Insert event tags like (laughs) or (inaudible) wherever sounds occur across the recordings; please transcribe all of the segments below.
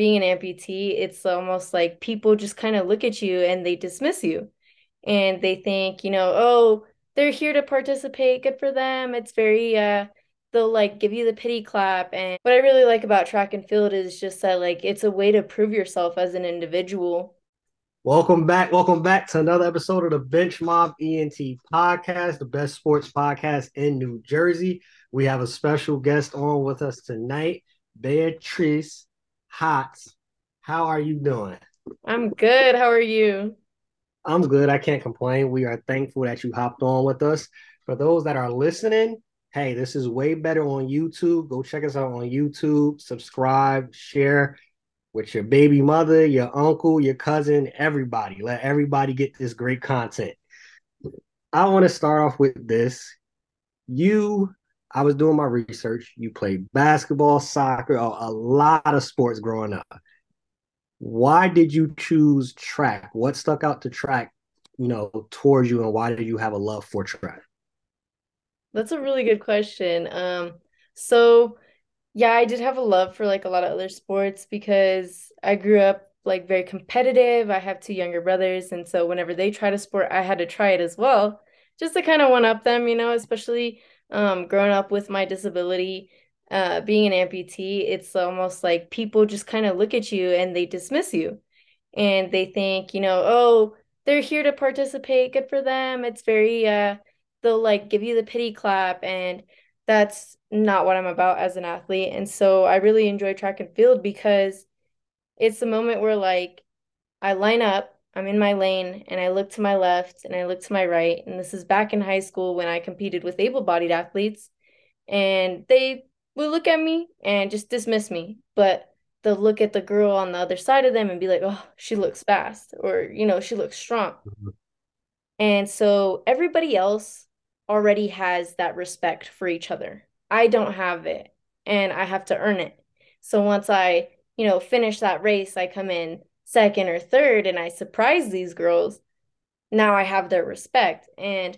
being an amputee, it's almost like people just kind of look at you and they dismiss you. And they think, you know, oh, they're here to participate. Good for them. It's very uh they'll like give you the pity clap and what I really like about track and field is just that like it's a way to prove yourself as an individual. Welcome back. Welcome back to another episode of the Bench Mob ENT podcast, the best sports podcast in New Jersey. We have a special guest on with us tonight, Beatriz Hatz. How are you doing? I'm good. How are you? I'm good. I can't complain. We are thankful that you hopped on with us. For those that are listening, hey, this is way better on YouTube. Go check us out on YouTube, subscribe, share with your baby mother, your uncle, your cousin, everybody. Let everybody get this great content. I want to start off with this. You, I was doing my research. You played basketball, soccer, a, lot of sports growing up. Why did you choose track? What stuck out to track, you know, towards you, and why did you have a love for track? That's a really good question. Um, so yeah, I did have a love for like a lot of other sports because I grew up like very competitive. I have two younger brothers, and so whenever they tried a sport, I had to try it as well, just to kind of one up them, you know, especially um growing up with my disability, uh being an amputee, it's almost like people just kind of look at you and they dismiss you. And they think, you know, oh, they're here to participate, good for them. It's very uh they'll like give you the pity clap and that's not what I'm about as an athlete. And so I really enjoy track and field because it's the moment where like I line up, I'm in my lane and I look to my left and I look to my right. And this is back in high school when I competed with able-bodied athletes and they would look at me and just dismiss me. But they'll look at the girl on the other side of them and be like, oh, she looks fast or, you know, she looks strong. Mm-hmm. And so everybody else already has that respect for each other. I don't have it and I have to earn it. So once I, you know, finish that race, I come in second or third and I surprise these girls. Now I have their respect. And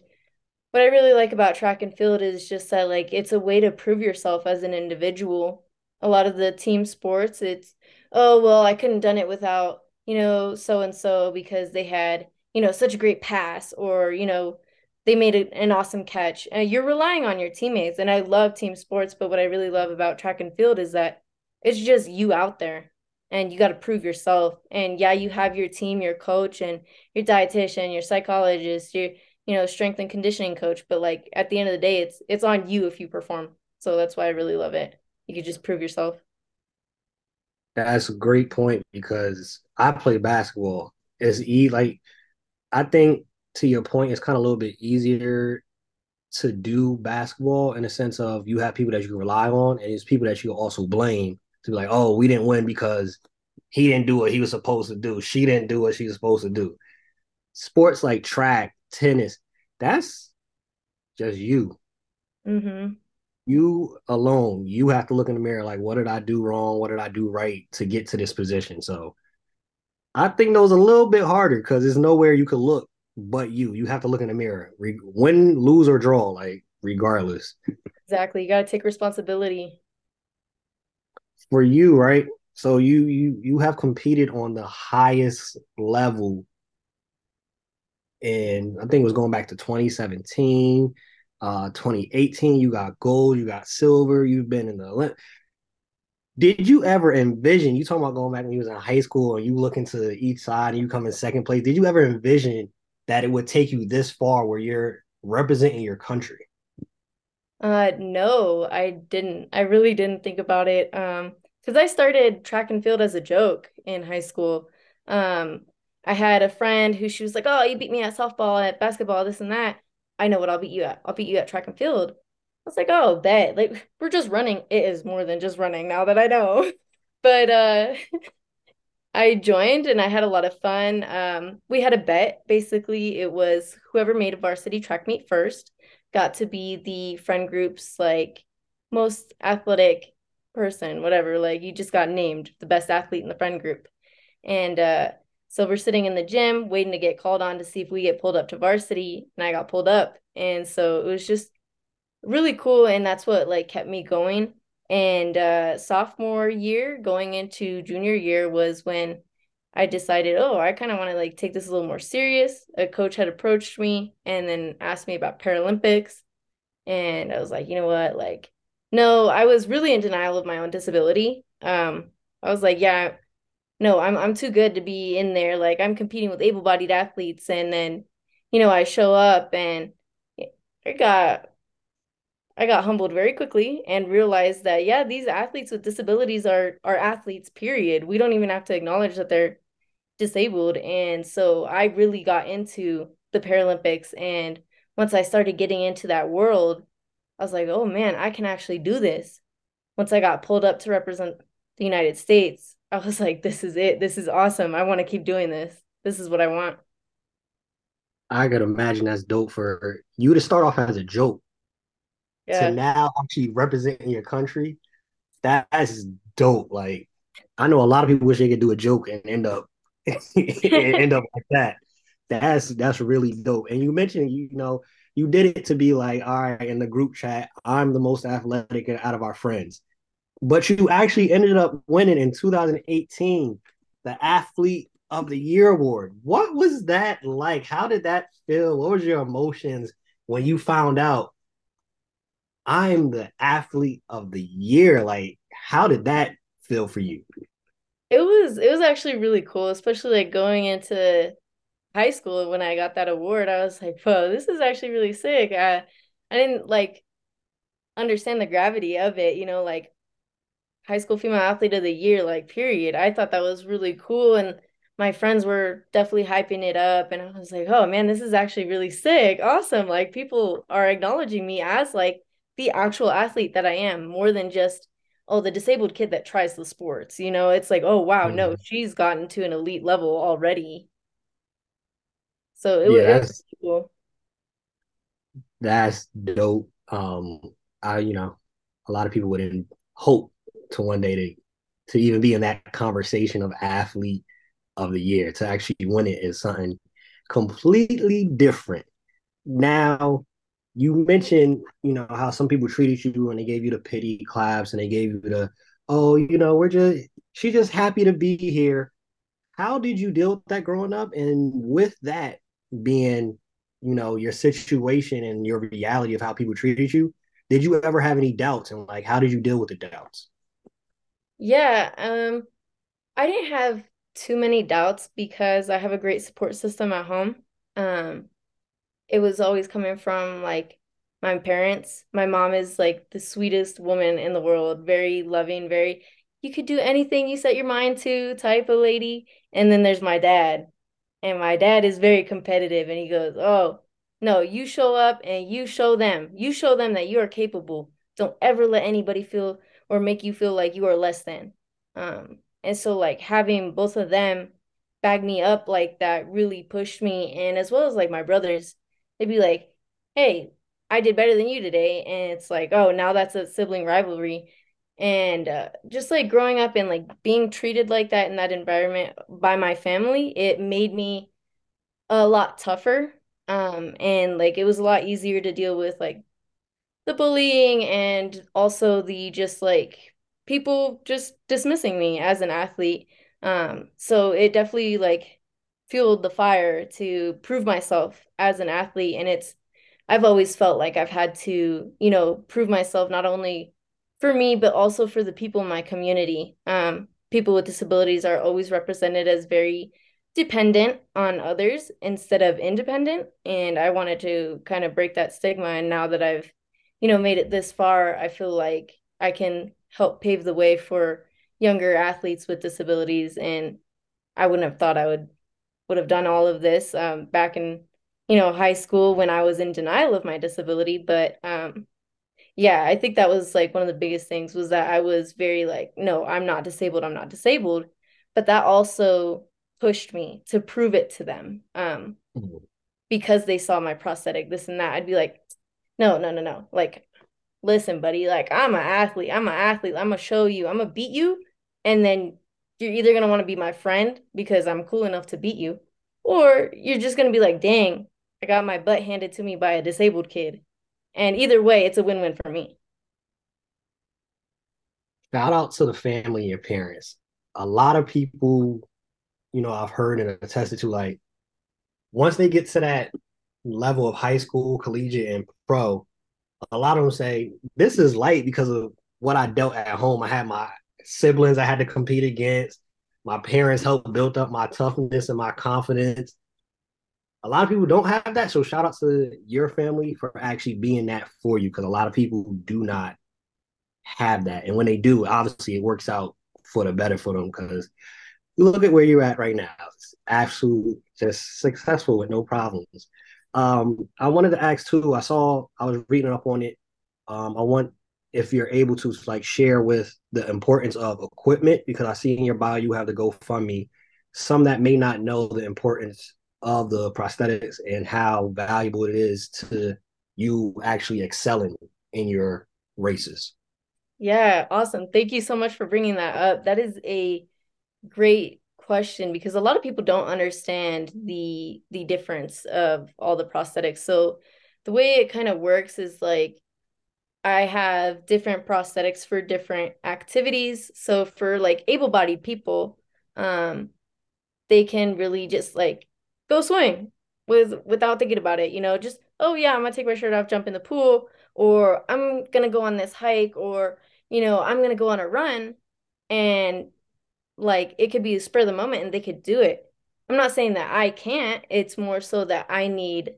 what I really like about track and field is just that like it's a way to prove yourself as an individual. A lot of the team sports, it's oh well, I couldn't done it without, you know, so and so because they had, you know, such a great pass or, you know, they made an awesome catch. Uh, you're relying on your teammates, and I love team sports. But what I really love about track and field is that it's just you out there, and you got to prove yourself. And yeah, you have your team, your coach, and your dietitian, your psychologist, your you know strength and conditioning coach. But like at the end of the day, it's it's on you if you perform. So that's why I really love it. You could just prove yourself. That's a great point because I play basketball. It's e like I think to your point, it's kind of a little bit easier to do basketball in the sense of you have people that you can rely on, and it's people that you also blame to be like, oh, we didn't win because he didn't do what he was supposed to do. She didn't do what she was supposed to do. Sports like track, tennis, that's just you. Mm-hmm. You alone. You have to look in the mirror like, what did I do wrong? What did I do right to get to this position? So I think those a little bit harder because there's nowhere you could look but you. You have to look in the mirror. Re- win, lose, or draw, like regardless. Exactly. You gotta take responsibility. For you, right? So you you you have competed on the highest level and I think it was going back to 2017, uh 2018, you got gold, you got silver, you've been in the Olymp- did you ever envision you talking about going back when you was in high school and you look into each side and you come in second place? Did you ever envision that it would take you this far where you're representing your country? Uh no, I didn't. I really didn't think about it. Um because I started track and field as a joke in high school. Um I had a friend who she was like, "Oh, you beat me at softball, at basketball, this and that. I know what I'll beat you at. I'll beat you at track and field." I was like, "Oh, bet. Like we're just running. It is more than just running now that I know." (laughs) But uh (laughs) I joined and I had a lot of fun. Um, we had a bet. Basically, it was whoever made a varsity track meet first got to be the friend group's like most athletic person, whatever. Like you just got named the best athlete in the friend group. And uh, so we're sitting in the gym waiting to get called on to see if we get pulled up to varsity. And I got pulled up. And so it was just really cool. And that's what like kept me going And uh, sophomore year, going into junior year, was when I decided, oh, I kind of want to like take this a little more serious. A coach had approached me and then asked me about Paralympics. And I was like, you know what? Like, no, I was really in denial of my own disability. Um, I was like, yeah, no, I'm I'm too good to be in there. Like I'm competing with able-bodied athletes, and then, you know, I show up and I got I got humbled very quickly and realized that yeah, these athletes with disabilities are are athletes, period. We don't even have to acknowledge that they're disabled. And so I really got into the Paralympics and once I started getting into that world, I was like, "Oh man, I can actually do this." Once I got pulled up to represent the United States, I was like, "This is it. This is awesome. I want to keep doing this. This is what I want." I could imagine that's dope for you to start off as a joke to Yeah. now actually representing your country. That's dope. Like I know a lot of people wish they could do a joke and end up (laughs) end up (laughs) like that. That's that's really dope. And you mentioned, you know, you did it to be like, all right, in the group chat, I'm the most athletic out of our friends. But you actually ended up winning in 2018 the athlete of the year award. What was that like? How did that feel? What was your emotions when you found out I'm the athlete of the year? Like, how did that feel for you? It was it was actually really cool, especially like going into high school when I got that award. I was like, "Whoa, this is actually really sick." I I didn't like understand the gravity of it, you know, like high school female athlete of the year, like period. I thought that was really cool and my friends were definitely hyping it up and I was like, "Oh man, this is actually really sick. Awesome." Like people are acknowledging me as like the actual athlete that I am, more than just oh, the disabled kid that tries the sports. You know, it's like, "Oh wow, no, Mhm. she's gotten to an elite level already." So it was Yeah, it was that's cool. that's dope. Um, I you know, a lot of people wouldn't hope to one day to to even be in that conversation of athlete of the year. To actually win it is something completely different. Now, you mentioned, you know, how some people treated you and they gave you the pity claps and they gave you the, oh, you know, we're just she's just happy to be here. How did you deal with that growing up? And with that being, you know, your situation and your reality of how people treated you, did you ever have any doubts? And like, how did you deal with the doubts? Yeah, um I didn't have too many doubts because I have a great support system at home. Um it was always coming from like my parents. My mom is like the sweetest woman in the world, very loving, very you could do anything you set your mind to type of lady. And then there's my dad. And my dad is very competitive and he goes, "Oh, no, you show up and you show them. You show them that you are capable. Don't ever let anybody feel or make you feel like you are less than." Um, and so like having both of them back me up like that really pushed me and as well as like my brothers, they'd be like, "Hey, I did better than you today." And it's like, "Oh, now that's a sibling rivalry." And uh, just like growing up and like being treated like that in that environment by my family, it made me a lot tougher. Um, and like it was a lot easier to deal with like the bullying and also the just like people just dismissing me as an athlete. Um, so it definitely like fueled the fire to prove myself as an athlete. And it's, I've always felt like I've had to, you know, prove myself not only for me, but also for the people in my community. Um, people with disabilities are always represented as very dependent on others instead of independent. And I wanted to kind of break that stigma. And now that I've, you know, made it this far, I feel like I can help pave the way for younger athletes with disabilities. And I wouldn't have thought I would would have done all of this um, back in, you know, high school when I was in denial of my disability. But um, yeah, I think that was like one of the biggest things was that I was very like, no, I'm not disabled, I'm not disabled. But that also pushed me to prove it to them. Um, because they saw my prosthetic, this and that. I'd be like, no, no, no, no. Like, listen, buddy, like I'm an athlete. I'm an athlete. I'm gonna show you. I'm gonna beat you. And then you're either gonna want to be my friend because I'm cool enough to beat you, or you're just gonna be like, dang, I got my butt handed to me by a disabled kid. And either way, it's a win-win for me. shout out to the family and your parents. A lot of people, you know, I've heard and attested to, like, once they get to that level of high school, collegiate, and pro, a lot of them say, This is light because of what I dealt at home. I had my siblings I had to compete against. My parents helped build up my toughness and my confidence. A lot of people don't have that. So shout out to your family for actually being that for you because a lot of people do not have that. And when they do, obviously it works out for the better for them because you look at where you're at right now. It's absolutely just successful with no problems. Um, I wanted to ask too, I saw I was reading up on it. Um, I want if you're able to like share with the importance of equipment because I see in your bio you have the GoFundMe. Some that may not know the importance of the prosthetics and how valuable it is to you actually excelling in your races. Yeah, awesome. Thank you so much for bringing that up. That is a great question because a lot of people don't understand the the difference of all the prosthetics. So the way it kind of works is like I have different prosthetics for different activities. So for like able-bodied people, um they can really just like go swing with without thinking about it, you know, just oh yeah, I'm to take my shirt off, jump in the pool or I'm to go on this hike or you know, I'm to go on a run and like it could be a spur of the moment and they could do it. I'm not saying that I can't. It's more so that I need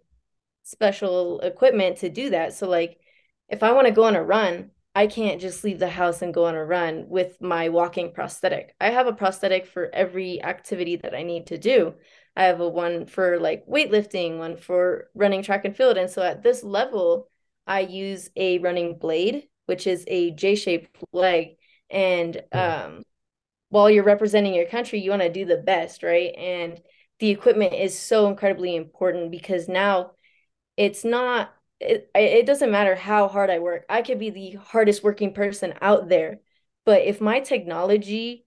special equipment to do that. So like if I want to go on a run, I can't just leave the house and go on a run with my walking prosthetic. I have a prosthetic for every activity that I need to do. I have a one for like weightlifting, one for running track and field. And so at this level, I use a running blade which is a J-shaped leg. And um, while you're representing your country, you want to do the best, right? And the equipment is so incredibly important because now it's not it, it doesn't matter how hard I work. I could be the hardest working person out there, but if my technology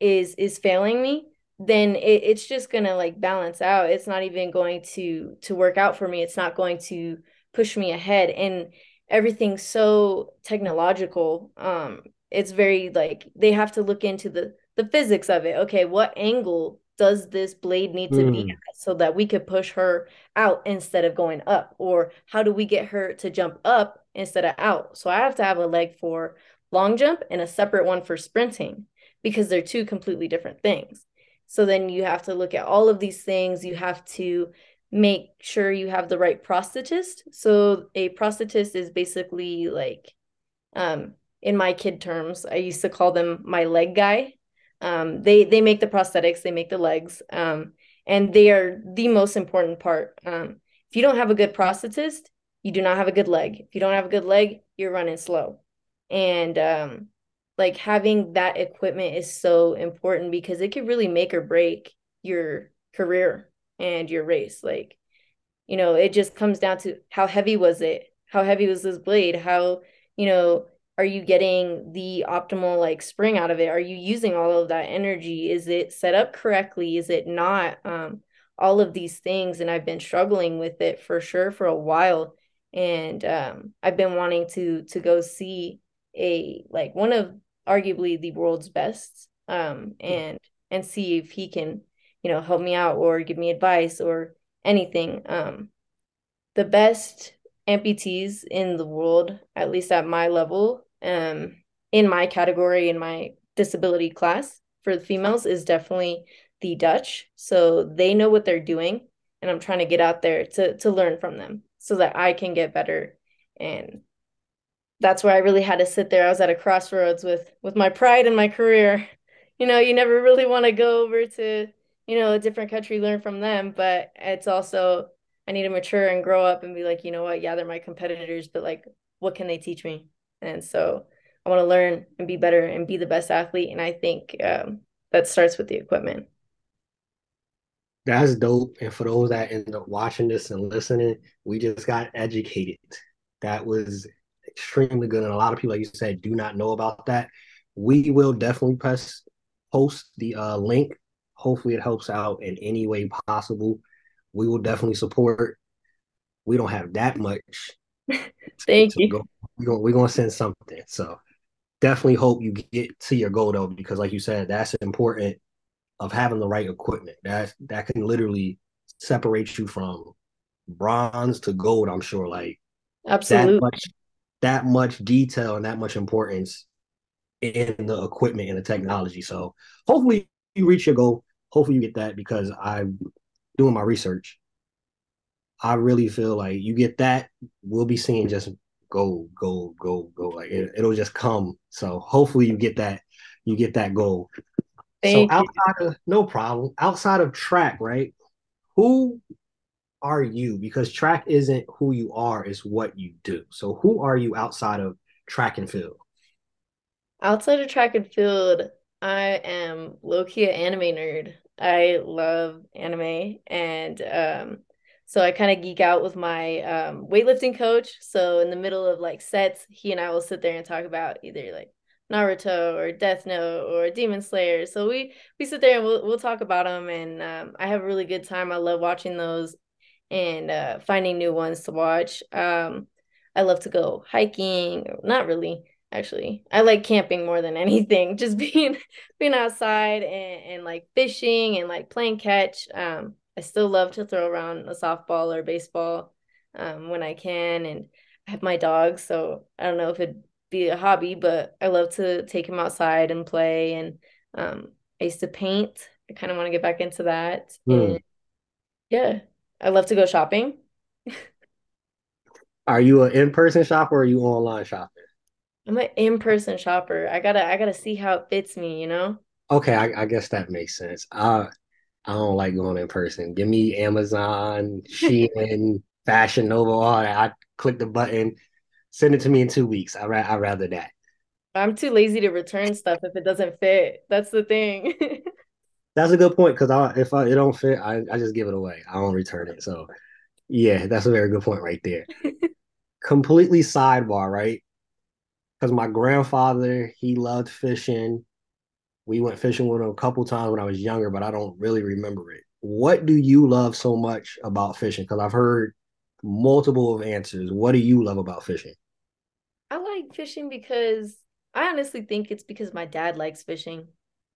is is failing me, then it, it's just gonna like balance out. It's not even going to to work out for me. It's not going to push me ahead. And everything's so technological um it's very like they have to look into the the physics of it okay what angle does this blade need to mm. be hmm. at so that we could push her out instead of going up or how do we get her to jump up instead of out so i have to have a leg for long jump and a separate one for sprinting because they're two completely different things so then you have to look at all of these things you have to make sure you have the right prosthetist. So a prosthetist is basically like um in my kid terms, I used to call them my leg guy. Um they they make the prosthetics, they make the legs. Um and they are the most important part. Um if you don't have a good prosthetist, you do not have a good leg. If you don't have a good leg, you're running slow. And um like having that equipment is so important because it could really make or break your career and your race. Like, you know, it just comes down to how heavy was it? How heavy was this blade? How, you know, are you getting the optimal like spring out of it? Are you using all of that energy? Is it set up correctly? Is it not? Um, all of these things. And I've been struggling with it for sure for a while. And um, I've been wanting to to go see a like one of arguably the world's best um and and see if he can you know, help me out or give me advice or anything. Um, the best amputees in the world, at least at my level, um, in my category, in my disability class for the females, is definitely the Dutch. So they know what they're doing, and I'm trying to get out there to to learn from them so that I can get better. And that's where I really had to sit there. I was at a crossroads with with my pride and my career. You know, you never really want to go over to you know, a different country, learn from them. But it's also, I need to mature and grow up and be like, you know what? Yeah, they're my competitors, but like, what can they teach me? And so I want to learn and be better and be the best athlete. And I think um, that starts with the equipment. That's dope. And for those that end up watching this and listening, we just got educated. That was extremely good. And a lot of people, like you said, do not know about that. We will definitely press post the uh, link Hopefully, it helps out in any way possible. We will definitely support. We don't have that much. (laughs) Thank you. Go, we're gonna we're gonna send something. So definitely hope you get to your goal though, because like you said, that's important of having the right equipment. That that can literally separate you from bronze to gold. I'm sure, like that Absolutely. much that much detail and that much importance in the equipment and the technology. So hopefully you reach your goal. Hopefully you get that because I'm doing my research. I really feel like you get that, we'll be seeing just gold, go, go, go. Like it, it'll just come. So hopefully you get that, you get that goal. So Thank you. outside of no problem, outside of track, right? Who are you? Because track isn't who you are, is what you do. So who are you outside of track and field? Outside of track and field, I am low-key an anime nerd. I love anime and um so I kind of geek out with my um weightlifting coach. So in the middle of like sets, he and I will sit there and talk about either like Naruto or Death Note or Demon Slayer. So we we sit there and we'll we'll talk about them and um I have a really good time. I love watching those and uh finding new ones to watch. Um I love to go hiking, not really actually. I like camping more than (laughs) anything. Just being being outside and, and like fishing and like playing catch. Um, I still love to throw around a softball or baseball um, when I can. And I have my dog, so I don't know if it'd be a hobby, but I love to take him outside and play. And um, I used to paint. I kind of want to get back into that. And yeah, I love to go shopping. Are you an in-person shopper or are you online shopping? I'm an in-person shopper. I gotta I gotta see how it fits me, you know? Okay, I, I guess that makes sense. I I don't like going in person. Give me Amazon, Shein, (laughs) Fashion Nova, all that. I click the button, send it to me in two weeks. I ra- I rather that. I'm too lazy to return stuff if it doesn't fit. That's the thing. (laughs) That's a good point because I, if I, it don't fit, I, I just give it away. I don't return it. So yeah, that's a very good point right there. (laughs) Completely sidebar, right? Because my grandfather, he loved fishing. We went fishing with him a couple times when I was younger, but I don't really remember it. What do you love so much about fishing? Because I've heard multiple of answers. What do you love about fishing? I like fishing because I honestly think it's because my dad likes fishing.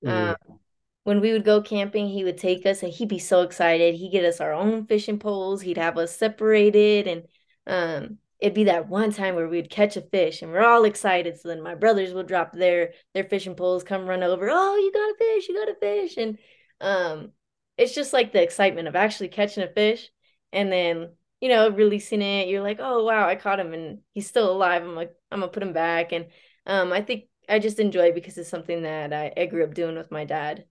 Um, Mm, when we would go camping, he would take us and he'd be so excited. He'd get us our own fishing poles. He'd have us separated and um it'd be that one time where we'd catch a fish and we're all excited. So then my brothers would drop their their fishing poles, come run over. Oh, you got a fish, you got a fish. And um it's just like the excitement of actually catching a fish and then, you know, releasing it. You're like, oh wow, I caught him and he's still alive. I'm like, I'm gonna put him back. And um I think I just enjoy it because it's something that I, I grew up doing with my dad.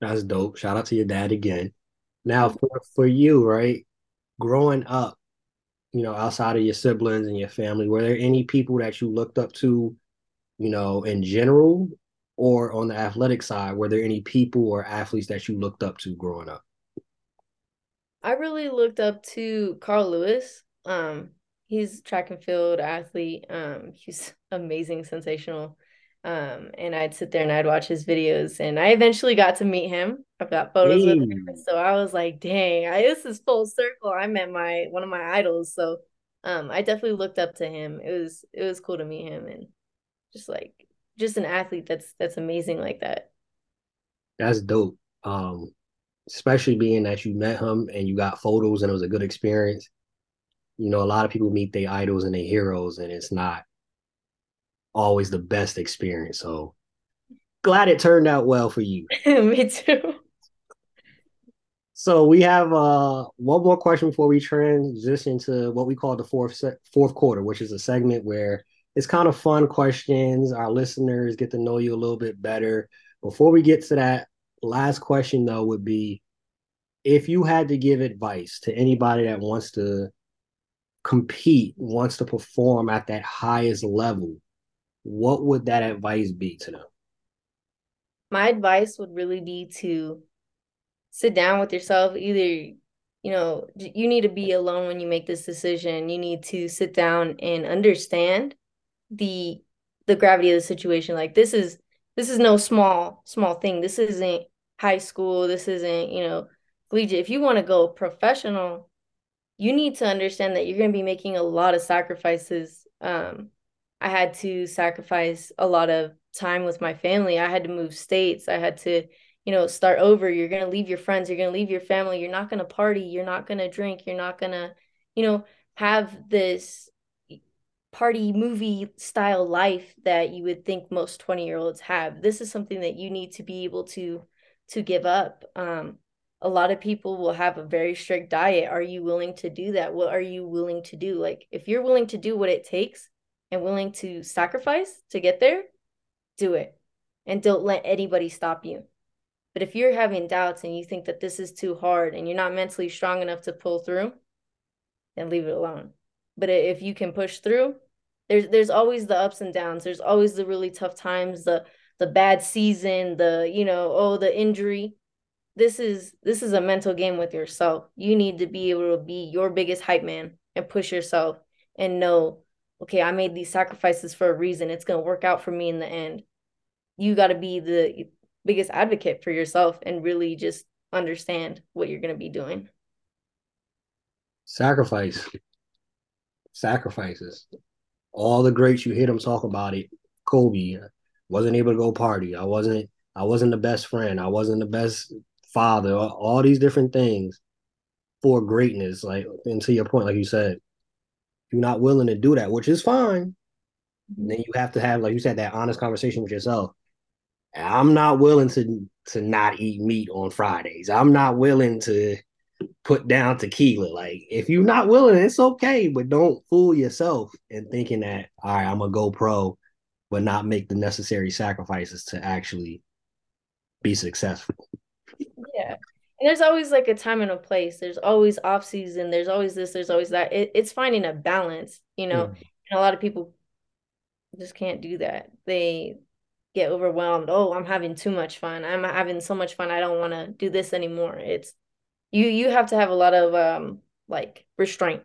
that's dope. Shout out to your dad again. Now, for, for you, right? Growing up, you know, outside of your siblings and your family, were there any people that you looked up to, you know, in general, or on the athletic side? Were there any people or athletes that you looked up to growing up? I really looked up to Carl Lewis. Um, he's track and field athlete. Um, he's (laughs) amazing, sensational. Um, and I'd sit there and I'd watch his videos, and I eventually got to meet him. I've got photos with him, so I was like, "Dang, I, this is full circle." I met my one of my idols, so um, I definitely looked up to him. It was it was cool to meet him, and just like just an athlete that's that's amazing like that. that's dope. Um, especially being that you met him and you got photos and it was a good experience. You know, a lot of people meet their idols and their heroes, and it's not always the best experience. So glad it turned out well for you. (laughs) Me too. So we have uh one more question before we transition to what we call the fourth se- fourth quarter, which is a segment where it's kind of fun questions. Our listeners get to know you a little bit better. Before we get to that, last question though would be if you had to give advice to anybody that wants to compete, wants to perform at that highest level, what would that advice be to them? My advice would really be to sit down with yourself. Either, you know, you need to be alone when you make this decision. You need to sit down and understand the the gravity of the situation. Like this is this is no small small thing. This isn't high school. This isn't, you know, collegiate. If you want to go professional, you need to understand that you're going to be making a lot of sacrifices. Um, I had to sacrifice a lot of time with my family. I had to move states. I had to, you know, start over. You're going to leave your friends, you're going to leave your family. You're not going to party, you're not going to drink, you're not going to, you know, have this party movie style life that you would think most 20 year olds have. This is something that you need to be able to to give up. Um a lot of people will have a very strict diet. Are you willing to do that? What are you willing to do? Like if you're willing to do what it takes and willing to sacrifice to get there do it. And don't let anybody stop you but if you're having doubts and you think that this is too hard and you're not mentally strong enough to pull through then leave it alone. But if you can push through there's there's always the ups and downs. There's always the really tough times the the bad season the you know oh the injury. This is this is a mental game with yourself. You need to be able to be your biggest hype man and push yourself and know okay i made these sacrifices for a reason. It's going to work out for me in the end. You got to be the biggest advocate for yourself and really just understand what you're going to be doing sacrifice sacrifices all the greats you hear them talk about it. Kobe wasn't able to go party. I wasn't. I wasn't the best friend. I wasn't the best father. All these different things for greatness. Like, and to your point, like you said, you're not willing to do that, which is fine. And then you have to have, like you said, that honest conversation with yourself. I'm not willing to to not eat meat on Fridays. I'm not willing to put down tequila. Like if you're not willing, it's okay, but don't fool yourself in thinking that all right, I'm gonna go pro, but not make the necessary sacrifices to actually be successful. Yeah. And there's always like a time and a place. There's always off season. There's always this. There's always that. It, it's finding a balance, you know. Mm. And a lot of people just can't do that. They get overwhelmed. Oh, I'm having too much fun. I'm having so much fun. I don't want to do this anymore. It's you you have to have a lot of um like restraint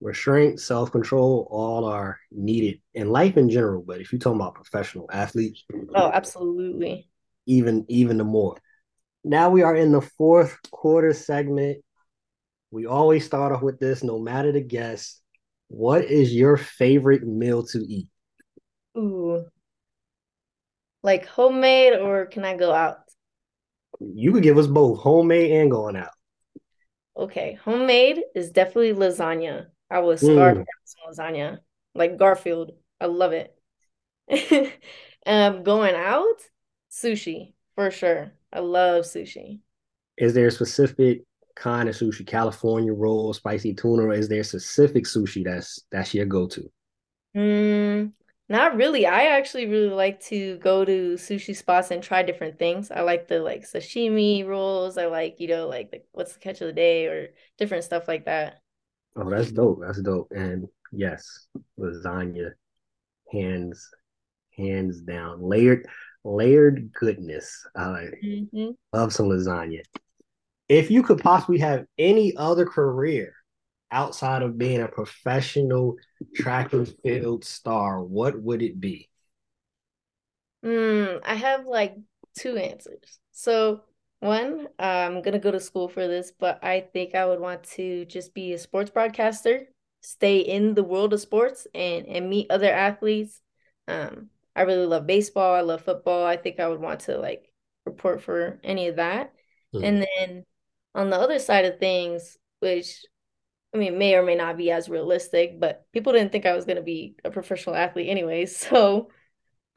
restraint self-control all are needed in life in general but if you're talking about professional athletes oh absolutely even even the more now we are in the fourth quarter segment we always start off with this no matter the guest what is your favorite meal to eat ooh like homemade or can i go out you could give us both homemade and going out. Okay, homemade is definitely lasagna. I was starved mm. lasagna, like Garfield. I love it. (laughs) um, going out, sushi for sure. I love sushi. Is there a specific kind of sushi, California roll, spicy tuna, or is there specific sushi that's that's your go to? Mm, not really. I actually really like to go to sushi spots and try different things. I like the like sashimi rolls. I like, you know, like the, what's the catch of the day or different stuff like that. Oh, that's dope. That's dope. And yes, lasagna, hands, hands down, layered, layered goodness. I mm-hmm. love some lasagna. If you could possibly have any other career outside of being a professional track and field star, what would it be? Mm, I have like two answers. So one, I'm gonna go to school for this, but I think I would want to just be a sports broadcaster, stay in the world of sports and and meet other athletes. Um, I really love baseball, I love football. I think I would want to like report for any of that. Mm. And then on the other side of things, which I mean, may or may not be as realistic, but people didn't think I was going to be a professional athlete anyway. (laughs) So, (laughs)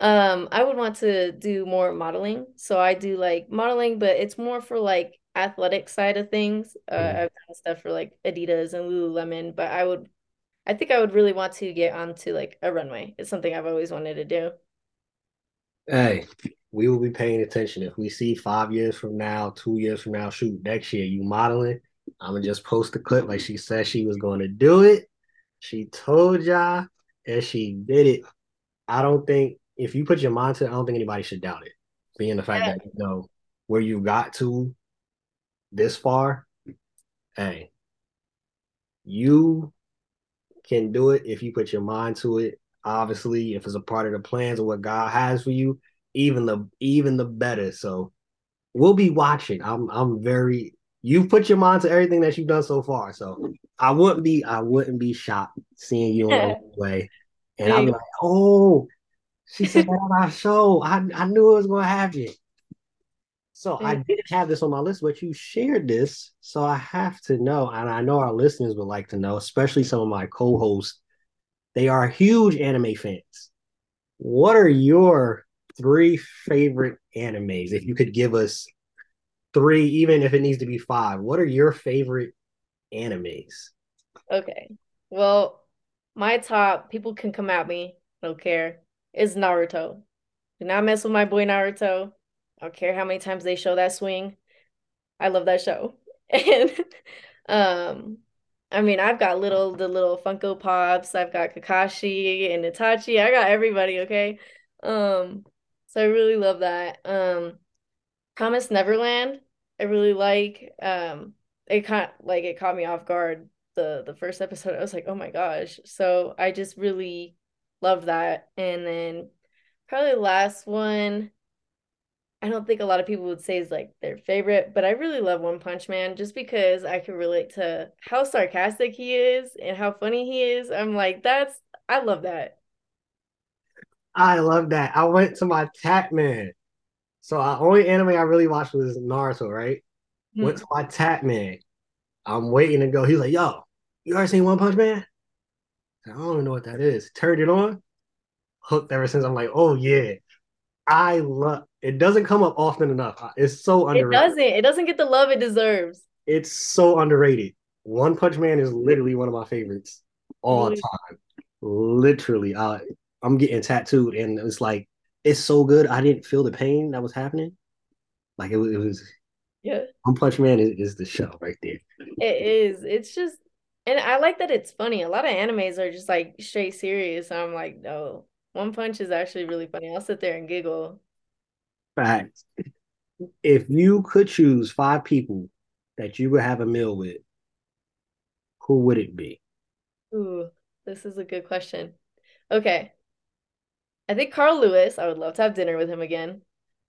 um, I would want to do more modeling. So I do like modeling, but it's more for like athletic side of things. Uh, mm. I've done stuff for like Adidas and Lululemon, but I would, I think I would really want to get onto like a runway. It's something I've always wanted to do. Hey, we will be paying attention if we see five years from now, two years from now, shoot next year you modeling I'm gonna just post the clip like she said she was going to do it. She told y'all, and she did it. I don't think if you put your mind to it, I don't think anybody should doubt it. Being the fact yeah. that you know where you got to this far, hey, you can do it if you put your mind to it. Obviously, if it's a part of the plans of what God has for you, even the even the better. So we'll be watching. I'm I'm very you put your mind to everything that you've done so far. So I wouldn't be I wouldn't be shocked seeing you on (laughs) the way. And I'm like, oh, she said that on our show. I, I knew it was gonna happen. So I mm. didn't have this on my list, but you shared this. So I have to know, and I know our listeners would like to know, especially some of my co-hosts. They are huge anime fans. What are your three favorite animes? If you could give us three, even if it needs to be five, what are your favorite animes? Okay. Well, my top, people can come at me, don't care, is Naruto. Do not mess with my boy Naruto. I don't care how many times they show that swing. I love that show. (laughs) And um I mean, I've got little the little Funko Pops. I've got Kakashi and Itachi. I got everybody, okay? Um so I really love that. Um Promise Neverland, I really like. Um it kind like it caught me off guard the the first episode. I was like, "Oh my gosh." So I just really love that. And then probably the last one I don't think a lot of people would say is like their favorite, but I really love One Punch Man just because I can relate to how sarcastic he is and how funny he is. I'm like, that's I love that. I love that. I went to my Tatman. So the only anime I really watched was Naruto, right? Hmm. Went to my Tatman. I'm waiting to go. He's like, yo, you ever seen One Punch Man? I don't even know what that is. Turned it on. Hooked ever since. I'm like, oh yeah. I love it doesn't come up often enough. It's so underrated. It doesn't. It doesn't get the love it deserves. It's so underrated. One Punch Man is literally one of my favorites all really? time. Literally, I I'm getting tattooed, and it's like it's so good. I didn't feel the pain that was happening. Like it was. It was yeah. One Punch Man is, is the show right there. It is. It's just, and I like that it's funny. A lot of animes are just like straight serious. I'm like, no, One Punch is actually really funny. I'll sit there and giggle. Facts. If you could choose five people that you would have a meal with, who would it be? Ooh, this is a good question. Okay. I think Carl Lewis, I would love to have dinner with him again.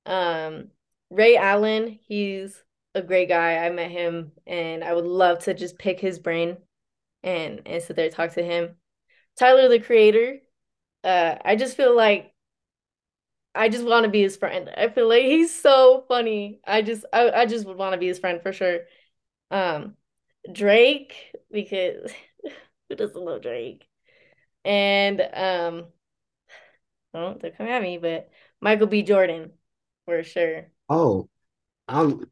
Um, Ray Allen, he's a great guy. I met him and I would love to just pick his brain and and sit there talk to him. Tyler the creator, uh, I just feel like I just want to be his friend. I feel like he's so funny. I just I, I just would want to be his friend for sure. Um Drake because (laughs) who doesn't love Drake? And um oh, they're coming at me, but Michael B. Jordan for sure. Oh, I'm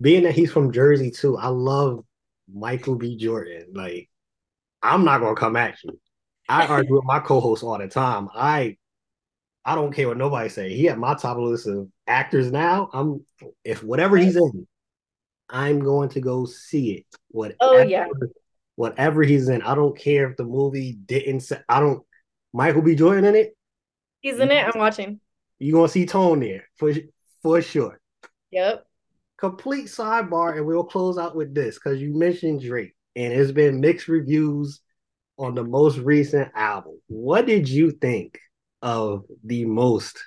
being that he's from Jersey too. I love Michael B. Jordan. Like, I'm not gonna come at you. I (laughs) argue with my co-host all the time. I I don't care what nobody say. He at my top list of actors now. I'm if whatever he's in, I'm going to go see it. Whatever, oh yeah. Whatever he's in, I don't care if the movie didn't. Say, I don't. Michael B. Jordan in it. He's in it. I'm watching. You're gonna see Tone there for for sure. Yep. Complete sidebar, and we'll close out with this because you mentioned Drake, and it's been mixed reviews on the most recent album. What did you think of the most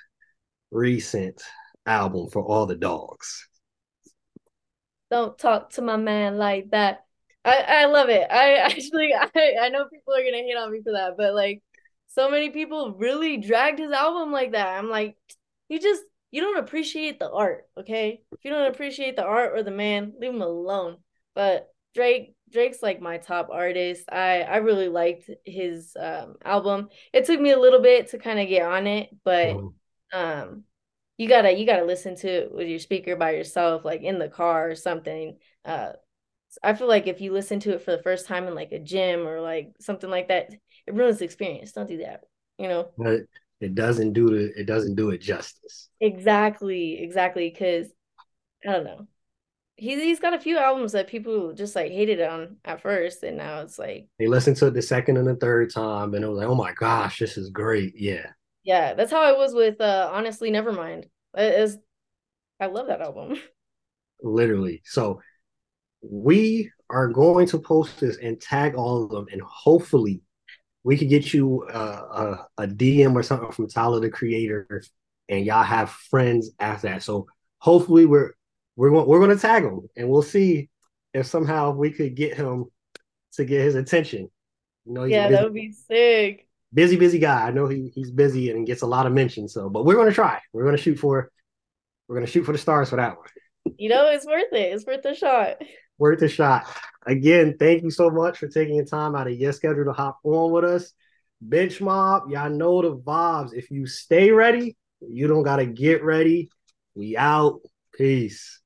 recent album for all the dogs. Don't talk to my man like that. I, I love it. I (laughs) actually I, I know people are gonna hate on me for that, but like so many people really dragged his album like that. I'm like, you just you don't appreciate the art, okay? If you don't appreciate the art or the man, leave him alone. But Drake Drake's like my top artist. I I really liked his um album. It took me a little bit to kind of get on it, but oh. um you gotta you gotta listen to it with your speaker by yourself, like in the car or something. Uh I feel like if you listen to it for the first time in like a gym or like something like that, it ruins the experience. Don't do that. You know? But it doesn't do it it doesn't do it justice. Exactly, exactly. Cause I don't know he's he's got a few albums that people just like hated on at first, and now it's like they listened to it the second and the third time, and it was like, oh my gosh, this is great. Yeah, yeah, that's how I was with uh honestly, Nevermind. It is, I love that album. (laughs) Literally, so we are going to post this and tag all of them, and hopefully we could get you uh, a, a DM or something from Tyler the Creator, and y'all have friends after that. So hopefully we're we're going we're going to tag him, and we'll see if somehow we could get him to get his attention. You know, yeah, that would be sick. Busy, busy guy. I know he, he's busy and gets a lot of mentions. So, but we're going to try. We're going to shoot for we're going to shoot for the stars for that one. You know, it's worth it. It's worth a shot. Worth a shot. Again, thank you so much for taking your time out of your schedule to hop on with us. Bench mob, y'all know the vibes. If you stay ready, you don't gotta get ready. We out. Peace.